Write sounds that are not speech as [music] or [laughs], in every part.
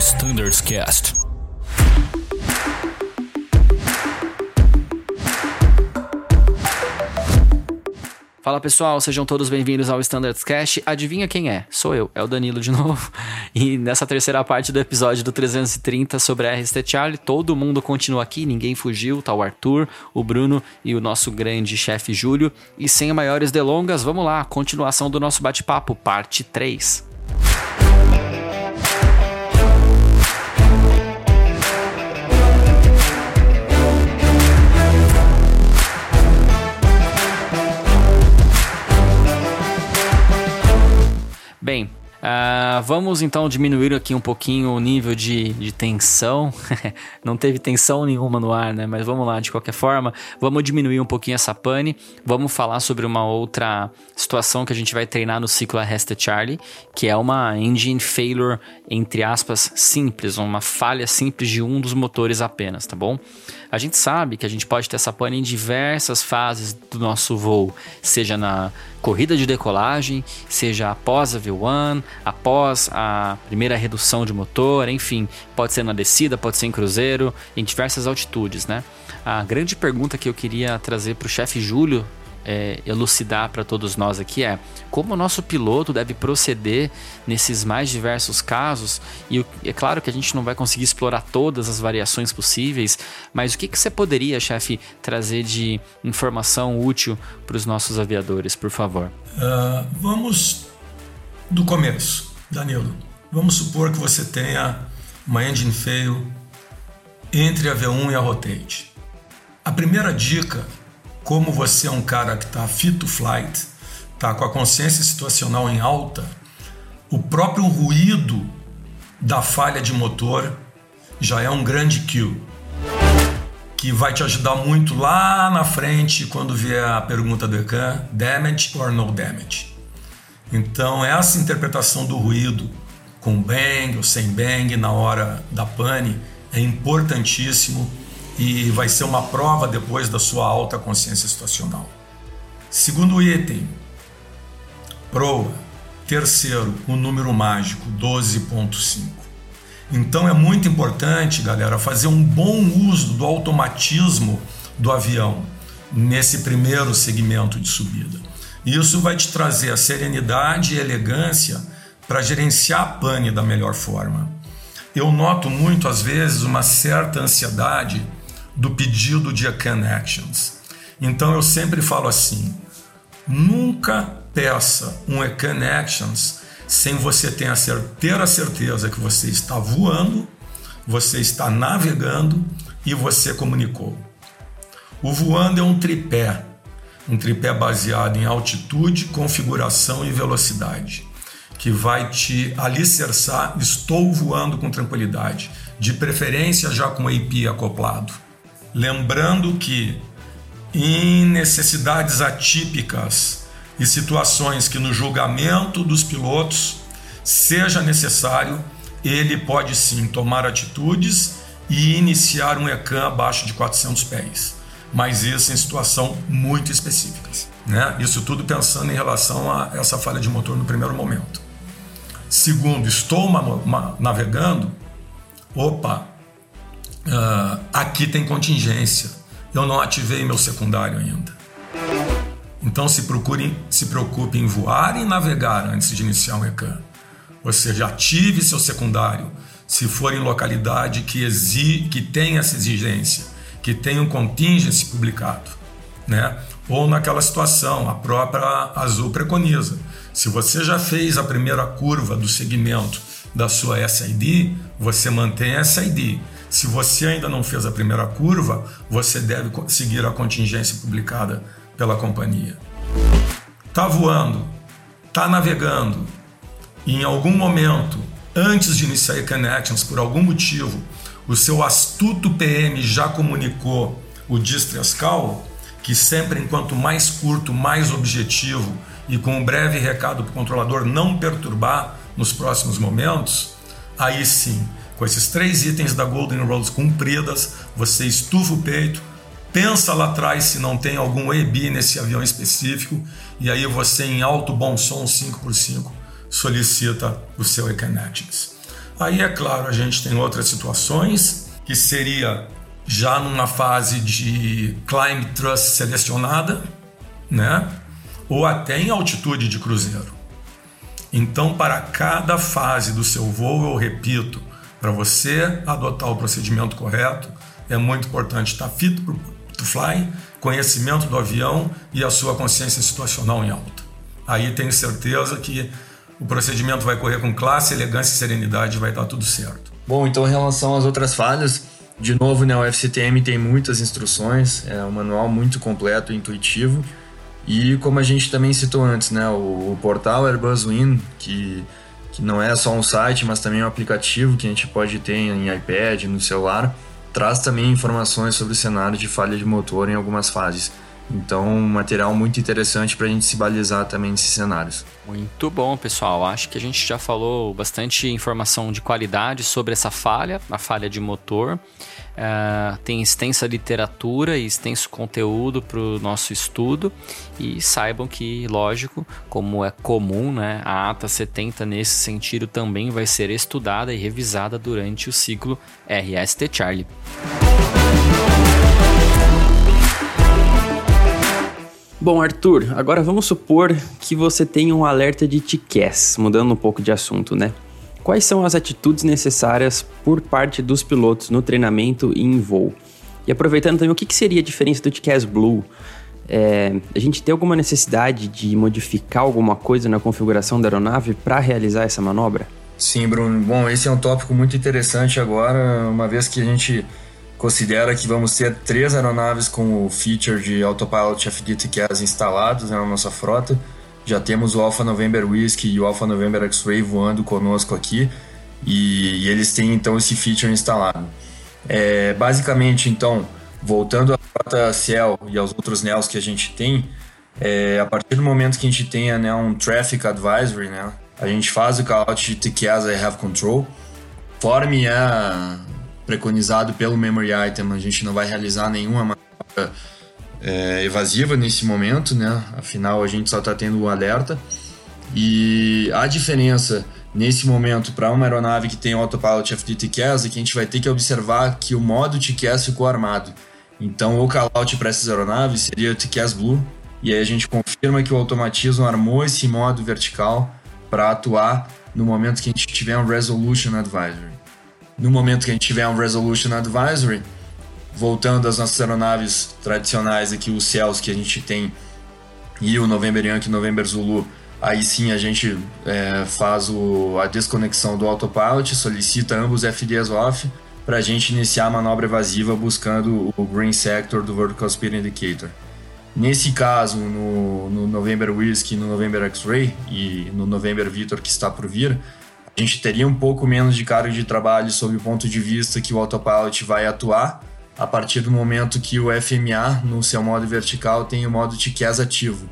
Standards Cast. Fala pessoal, sejam todos bem-vindos ao Standards Cast. Adivinha quem é? Sou eu, é o Danilo de [laughs] novo. E nessa terceira parte do episódio do 330 sobre a RST Charlie, todo mundo continua aqui, ninguém fugiu, tá o Arthur, o Bruno e o nosso grande chefe Júlio. E sem maiores delongas, vamos lá, continuação do nosso bate-papo, parte 3. Bem, uh, vamos então diminuir aqui um pouquinho o nível de, de tensão. [laughs] Não teve tensão nenhuma no ar, né? Mas vamos lá, de qualquer forma, vamos diminuir um pouquinho essa pane. Vamos falar sobre uma outra situação que a gente vai treinar no ciclo Arresta Charlie, que é uma engine failure, entre aspas, simples, uma falha simples de um dos motores apenas, tá bom? A gente sabe que a gente pode ter essa pane em diversas fases do nosso voo, seja na corrida de decolagem, seja após a V1, após a primeira redução de motor, enfim, pode ser na descida, pode ser em cruzeiro, em diversas altitudes, né? A grande pergunta que eu queria trazer para o chefe Júlio é, elucidar para todos nós aqui é como o nosso piloto deve proceder nesses mais diversos casos. E é claro que a gente não vai conseguir explorar todas as variações possíveis, mas o que, que você poderia, chefe, trazer de informação útil para os nossos aviadores, por favor? Uh, vamos do começo, Danilo. Vamos supor que você tenha uma engine fail entre a V1 e a rotate. A primeira dica como você é um cara que está fit to flight, está com a consciência situacional em alta, o próprio ruído da falha de motor já é um grande kill, que vai te ajudar muito lá na frente quando vier a pergunta do ECAN, damage or no damage. Então essa interpretação do ruído com bang ou sem bang na hora da pane é importantíssimo e vai ser uma prova depois da sua alta consciência situacional. Segundo item, proa. Terceiro, o número mágico, 12.5. Então é muito importante, galera, fazer um bom uso do automatismo do avião nesse primeiro segmento de subida. Isso vai te trazer a serenidade e elegância para gerenciar a pane da melhor forma. Eu noto muito, às vezes, uma certa ansiedade do pedido de Can Actions. Então eu sempre falo assim: nunca peça um Ecan Actions sem você ter a, certeza que você está voando, você está navegando e você comunicou. O voando é um tripé, um tripé baseado em altitude, configuração e velocidade, que vai te alicerçar. Estou voando com tranquilidade, de preferência já com o AP acoplado. Lembrando que em necessidades atípicas e situações que no julgamento dos pilotos seja necessário, ele pode sim tomar atitudes e iniciar um ECAM abaixo de 400 pés, mas isso em situação muito específicas. Né? Isso tudo pensando em relação a essa falha de motor no primeiro momento. Segundo, estou navegando, opa, uh, aqui tem contingência. Eu não ativei meu secundário ainda. Então se procure, se preocupe em voar e navegar antes de iniciar um ECAN. Ou seja, ative seu secundário se for em localidade que, exige, que tem essa exigência, que tem um contingency publicado. Né? Ou naquela situação, a própria Azul preconiza. Se você já fez a primeira curva do segmento da sua SID, você mantém a SID. Se você ainda não fez a primeira curva, você deve seguir a contingência publicada pela companhia. Tá voando, tá navegando, e em algum momento, antes de iniciar Connections, por algum motivo, o seu astuto PM já comunicou o Distress Call, que sempre enquanto mais curto, mais objetivo e com um breve recado para o controlador não perturbar nos próximos momentos, aí sim com esses três itens da Golden Rules cumpridas, você estufa o peito, pensa lá atrás se não tem algum EB nesse avião específico, e aí você, em alto bom som 5x5, solicita o seu Ecanetics. Aí, é claro, a gente tem outras situações, que seria já numa fase de climb thrust selecionada, né? ou até em altitude de cruzeiro. Então, para cada fase do seu voo, eu repito, para você adotar o procedimento correto, é muito importante estar fit to fly, conhecimento do avião e a sua consciência situacional em alta. Aí tenho certeza que o procedimento vai correr com classe, elegância e serenidade e vai dar tudo certo. Bom, então em relação às outras falhas, de novo, né, o FCTM tem muitas instruções, é um manual muito completo e intuitivo. E como a gente também citou antes, né, o, o portal Airbus Win, que, que não é só um site, mas também um aplicativo que a gente pode ter em iPad, no celular, traz também informações sobre o cenário de falha de motor em algumas fases. Então, um material muito interessante para a gente se balizar também nesses cenários. Muito bom, pessoal. Acho que a gente já falou bastante informação de qualidade sobre essa falha, a falha de motor. Uh, tem extensa literatura e extenso conteúdo para o nosso estudo. E saibam que, lógico, como é comum, né, a ATA 70 nesse sentido também vai ser estudada e revisada durante o ciclo RST Charlie. Bom, Arthur, agora vamos supor que você tem um alerta de TCAS, mudando um pouco de assunto, né? Quais são as atitudes necessárias por parte dos pilotos no treinamento e em voo? E aproveitando também, o que, seria a diferença do TCAS Blue? É, a gente tem alguma necessidade de modificar alguma coisa na configuração da aeronave para realizar essa manobra? Sim, Bruno. Bom, esse é um tópico muito interessante agora, uma vez que a gente considera que vamos ter três aeronaves com o feature de Autopilot FDTCAS instalados né, na nossa frota. Já temos o Alpha November Whiskey e o Alpha November X-Ray voando conosco aqui e, e, eles têm então esse feature instalado. É, basicamente, então, voltando à frota Ciel e aos outros NEOs que a gente tem, é, a partir do momento que a gente tenha né, um Traffic Advisory, né, a gente faz o callout de TCAS I Have Control, conforme a preconizado pelo Memory Item, a gente não vai realizar nenhuma manobra é, evasiva nesse momento, né? Afinal, a gente só está tendo um alerta. E a diferença nesse momento para uma aeronave que tem autopilot FDTCAS é que a gente vai ter que observar que o modo TCAS ficou armado. Então, o callout para essas aeronaves seria o TCAS Blue, e aí a gente confirma que o automatismo armou esse modo vertical para atuar no momento que a gente tiver um Resolution Advisory. No momento que a gente tiver um Resolution Advisory, voltando às nossas aeronaves tradicionais aqui, os céus que a gente tem e o November Yankee e November Zulu, aí sim a gente é, faz o, a desconexão do autopilot, solicita ambos FDs off para a gente iniciar a manobra evasiva buscando o green sector do Vertical Speed Indicator. Nesse caso, no, no November Whiskey, no November X-Ray e no November Victor que está por vir, a gente teria um pouco menos de carga de trabalho sob o ponto de vista que o autopilot vai atuar a partir do momento que o FMA, no seu modo vertical, tem o modo TCAS ativo.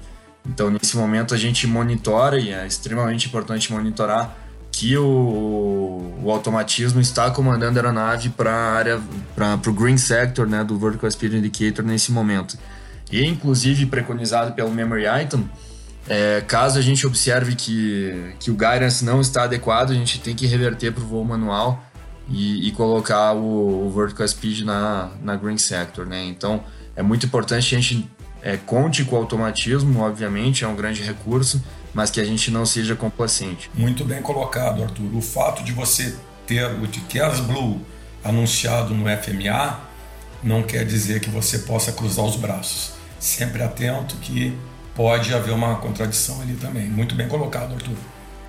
Então, nesse momento, a gente monitora, e é extremamente importante monitorar, que o, o automatismo está comandando a aeronave para a área, para o green sector né, do Vertical Speed Indicator nesse momento. E, inclusive, preconizado pelo Memory Item, é, caso a gente observe que, que o guidance não está adequado, a gente tem que reverter para o voo manual e, e colocar o, o, vertical speed na, na green sector, né? Então é muito importante a gente é, conte com o automatismo, obviamente, é um grande recurso, mas que a gente não seja complacente. Muito bem colocado, Arthur. O fato de você ter o TCAS Blue anunciado no FMA não quer dizer que você possa cruzar os braços. Sempre atento que pode haver uma contradição ali também. Muito bem colocado, Arthur.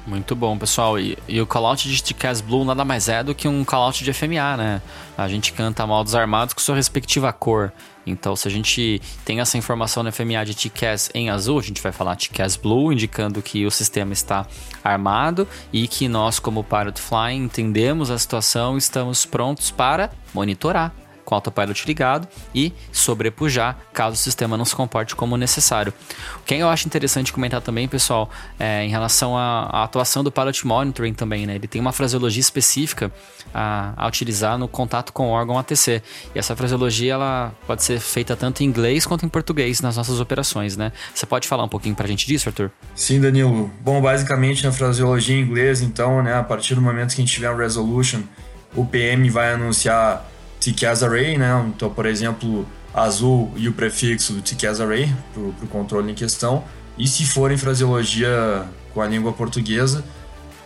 Muito bom, pessoal. E, e o callout de Ticaz Blue nada mais é do que um callout de FMA, né? A gente canta mal dos armados com sua respectiva cor. Então, se a gente tem essa informação no FMA de TCAS em azul, a gente vai falar TCAS Blue, indicando que o sistema está armado e que nós, como Pilot Fly, entendemos a situação e estamos prontos para monitorar com o autopilot ligado e sobrepujar caso o sistema não se comporte como necessário. O que eu acho interessante comentar também, pessoal, é em relação à, à atuação do Pilot Monitoring também, né? Ele tem uma fraseologia específica a, a, utilizar no contato com o órgão ATC. E essa fraseologia ela pode ser feita tanto em inglês quanto em português nas nossas operações, né? Você pode falar um pouquinho pra gente disso, Arthur? Sim, Danilo. Bom, basicamente na fraseologia em inglês, então, né, a partir do momento que a gente tiver um resolution, o PM vai anunciar TCAS Array, né? Então, por exemplo, azul e o prefixo do TCAS Array para o controle em questão. E se for em fraseologia com a língua portuguesa,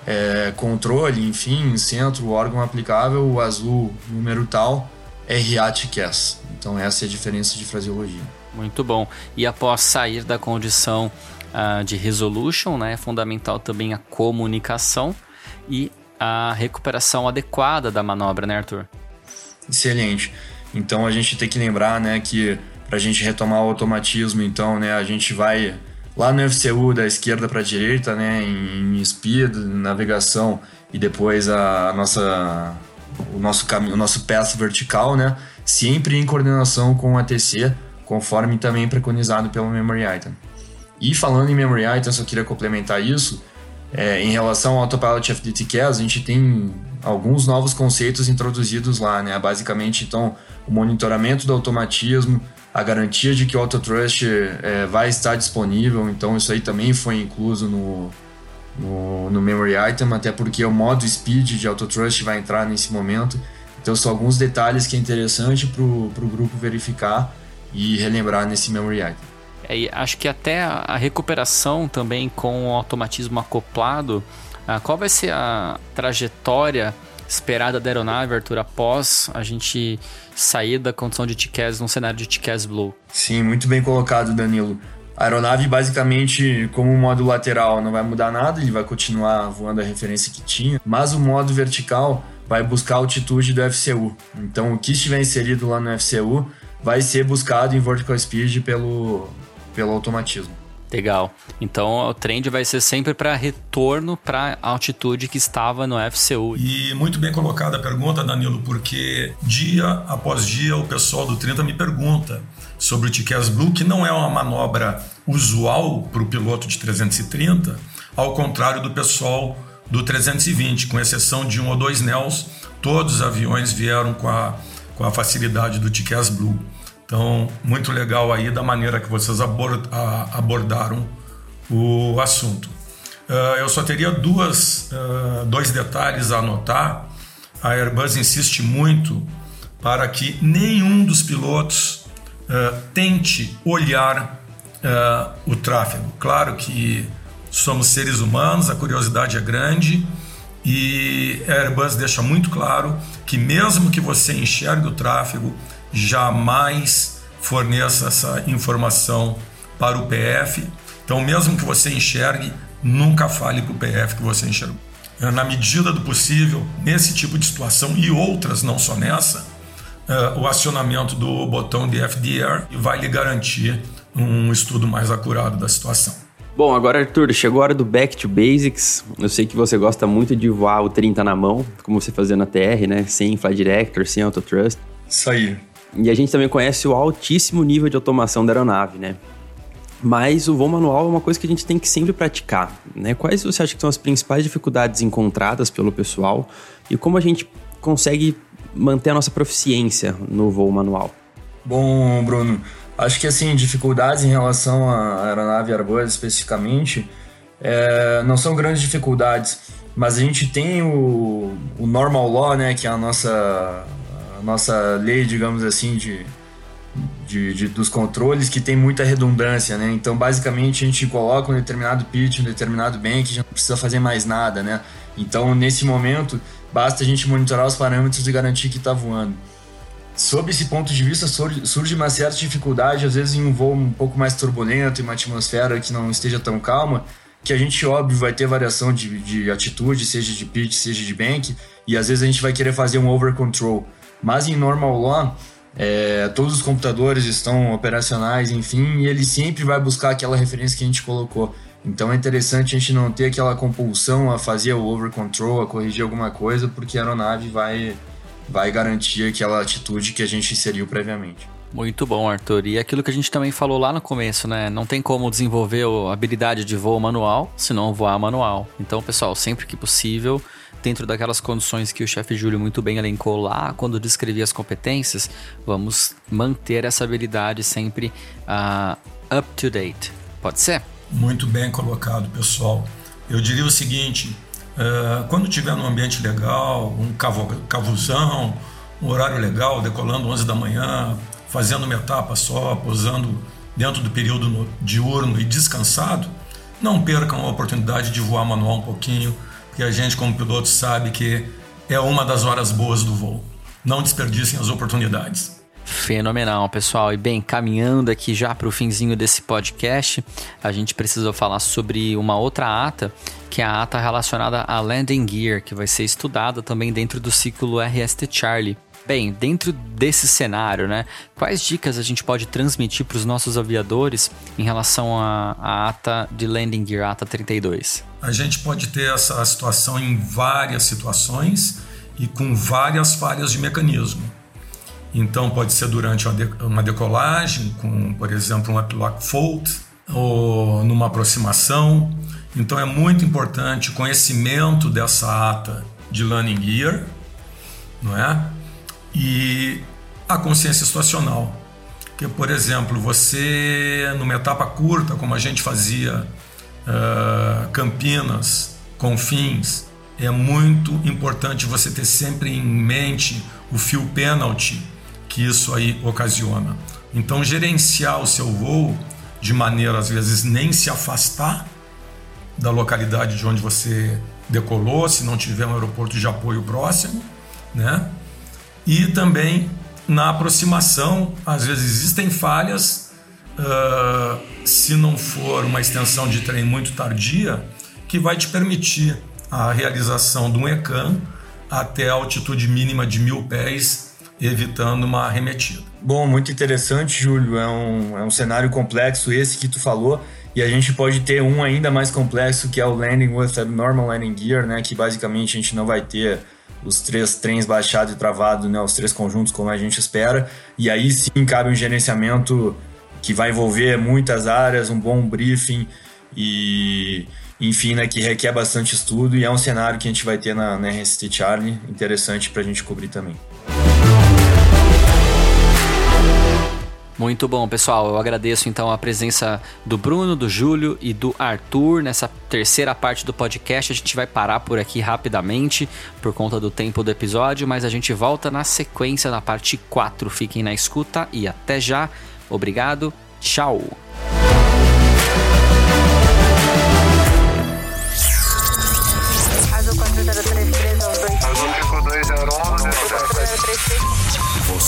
é, controle, enfim, centro, órgão aplicável, o azul, número tal, RA TCAS. Então essa é a diferença de fraseologia. Muito bom. E após sair da condição uh, de resolution, né, é fundamental também a comunicação e a recuperação adequada da manobra, né, Arthur? Excelente. Então a gente tem que lembrar, né, que para a gente retomar o automatismo, então, né, a gente vai lá no FCU da esquerda para a direita, né, em speed, navegação e depois a, nossa o nosso caminho, o nosso path vertical, né, sempre em coordenação com o ATC, conforme também preconizado pelo memory item. E falando em memory item, só queria complementar isso. É, em relação ao Autopilot FDT CAS, a gente tem alguns novos conceitos introduzidos lá, né? Basicamente, então, o monitoramento do automatismo, a garantia de que o Autotrust é, vai estar disponível, então isso aí também foi incluso no, no, no Memory Item, até porque o modo Speed de Autotrust vai entrar nesse momento. Então são alguns detalhes que é interessante para o grupo verificar e relembrar nesse Memory Item. É, acho que até a recuperação também com o automatismo acoplado, ah, qual vai ser a trajetória esperada da aeronave, Arthur, após a gente sair da condição de TCAS num cenário de TCAS Blue? Sim, muito bem colocado, Danilo. A aeronave, basicamente, como o modo lateral não vai mudar nada, ele vai continuar voando a referência que tinha, mas o modo vertical vai buscar a altitude do FCU. Então, o que estiver inserido lá no FCU vai ser buscado em vertical speed pelo, pelo automatismo. Legal. Então o trend vai ser sempre para retorno para a altitude que estava no FCU. E muito bem colocada a pergunta, Danilo, porque dia após dia o pessoal do 30 me pergunta sobre o TCAS Blue, que não é uma manobra usual para o piloto de 330, ao contrário do pessoal do 320, com exceção de um ou dois NELs, todos os aviões vieram com a, com a facilidade do TCAS Blue. Então, muito legal aí da maneira que vocês abordaram o assunto. Ah, eu só teria duas, ah, dois detalhes a anotar. A Airbus insiste muito para que nenhum dos pilotos ah, tente olhar o tráfego. Claro que somos seres humanos, a curiosidade é grande e a Airbus deixa muito claro que mesmo que você enxergue o tráfego, jamais forneça essa informação para o PF. Então, mesmo que você enxergue, nunca fale para o PF que você enxergou. É, na medida do possível, nesse tipo de situação e outras, não só nessa, é, o acionamento do botão de FDR vai lhe garantir um estudo mais acurado da situação. Bom, agora Arthur, chegou a hora do Back to Basics. Eu sei que você gosta muito de voar o 30 na mão, como você fazia na TR, né? Sem Flight Director, sem Autotrust. Isso aí. E a gente também conhece o altíssimo nível de automação da aeronave, né? Mas o voo manual é uma coisa que a gente tem que sempre praticar, né? Quais você acha que são as principais dificuldades encontradas pelo pessoal e como a gente consegue manter a nossa proficiência no voo manual? Bom, Bruno, acho que assim, dificuldades em relação à aeronave Airbus especificamente, é, não são grandes dificuldades, mas a gente tem o, o normal law, né, que é a nossa nossa lei, digamos assim, de, de, de, dos controles que tem muita redundância, né? Então, basicamente, a gente coloca um determinado pitch, um determinado bank, já não precisa fazer mais nada, né? Então, nesse momento, basta a gente monitorar os parâmetros e garantir que está voando. Sob esse ponto de vista, surge uma certa dificuldade, às vezes em um voo um pouco mais turbulento, em uma atmosfera que não esteja tão calma, que a gente, óbvio, vai ter variação de, de atitude, seja de pitch, seja de bank, e às vezes a gente vai querer fazer um over control. Mas em normal law, é, todos os computadores estão operacionais, enfim, e ele sempre vai buscar aquela referência que a gente colocou. Então é interessante a gente não ter aquela compulsão a fazer o over control, a corrigir alguma coisa, porque a aeronave vai, vai garantir aquela atitude que a gente inseriu previamente. Muito bom, Arthur. E aquilo que a gente também falou lá no começo, né? Não tem como desenvolver a habilidade de voo manual se não voar manual. Então, pessoal, sempre que possível, dentro daquelas condições que o chefe Júlio muito bem elencou lá quando descrevia as competências, vamos manter essa habilidade sempre uh, up to date. Pode ser? Muito bem colocado, pessoal. Eu diria o seguinte: uh, quando tiver num ambiente legal, um cavuzão, um horário legal, decolando 11 da manhã, fazendo uma etapa só, pousando dentro do período diurno e descansado, não percam a oportunidade de voar manual um pouquinho, porque a gente, como piloto, sabe que é uma das horas boas do voo. Não desperdicem as oportunidades. Fenomenal, pessoal. E bem, caminhando aqui já para o finzinho desse podcast, a gente precisa falar sobre uma outra ata, que é a ata relacionada a landing gear, que vai ser estudada também dentro do ciclo RST Charlie. Bem, dentro desse cenário, né, quais dicas a gente pode transmitir para os nossos aviadores em relação à ata de landing gear, ata 32? A gente pode ter essa situação em várias situações e com várias falhas de mecanismo. Então, pode ser durante uma decolagem, com, por exemplo, um uplock fault, ou numa aproximação. Então, é muito importante o conhecimento dessa ata de landing gear, não é? E a consciência situacional. Que, por exemplo, você, numa etapa curta, como a gente fazia uh, Campinas, Confins, é muito importante você ter sempre em mente o fio penalty que isso aí ocasiona. Então, gerenciar o seu voo de maneira, às vezes, nem se afastar da localidade de onde você decolou, se não tiver um aeroporto de apoio próximo, né? E também na aproximação, às vezes existem falhas, uh, se não for uma extensão de trem muito tardia, que vai te permitir a realização de um ECAN até a altitude mínima de mil pés, evitando uma arremetida. Bom, muito interessante, Júlio. É um, é um cenário complexo esse que tu falou. E a gente pode ter um ainda mais complexo, que é o Landing with Abnormal Landing Gear, né? Que basicamente a gente não vai ter os três trens baixados e travados, né, os três conjuntos como a gente espera. E aí sim cabe um gerenciamento que vai envolver muitas áreas, um bom briefing e enfim, né, que requer bastante estudo e é um cenário que a gente vai ter na, na RST Charlie, interessante para a gente cobrir também. Muito bom, pessoal. Eu agradeço então a presença do Bruno, do Júlio e do Arthur nessa terceira parte do podcast. A gente vai parar por aqui rapidamente por conta do tempo do episódio, mas a gente volta na sequência na parte 4. Fiquem na escuta e até já. Obrigado. Tchau.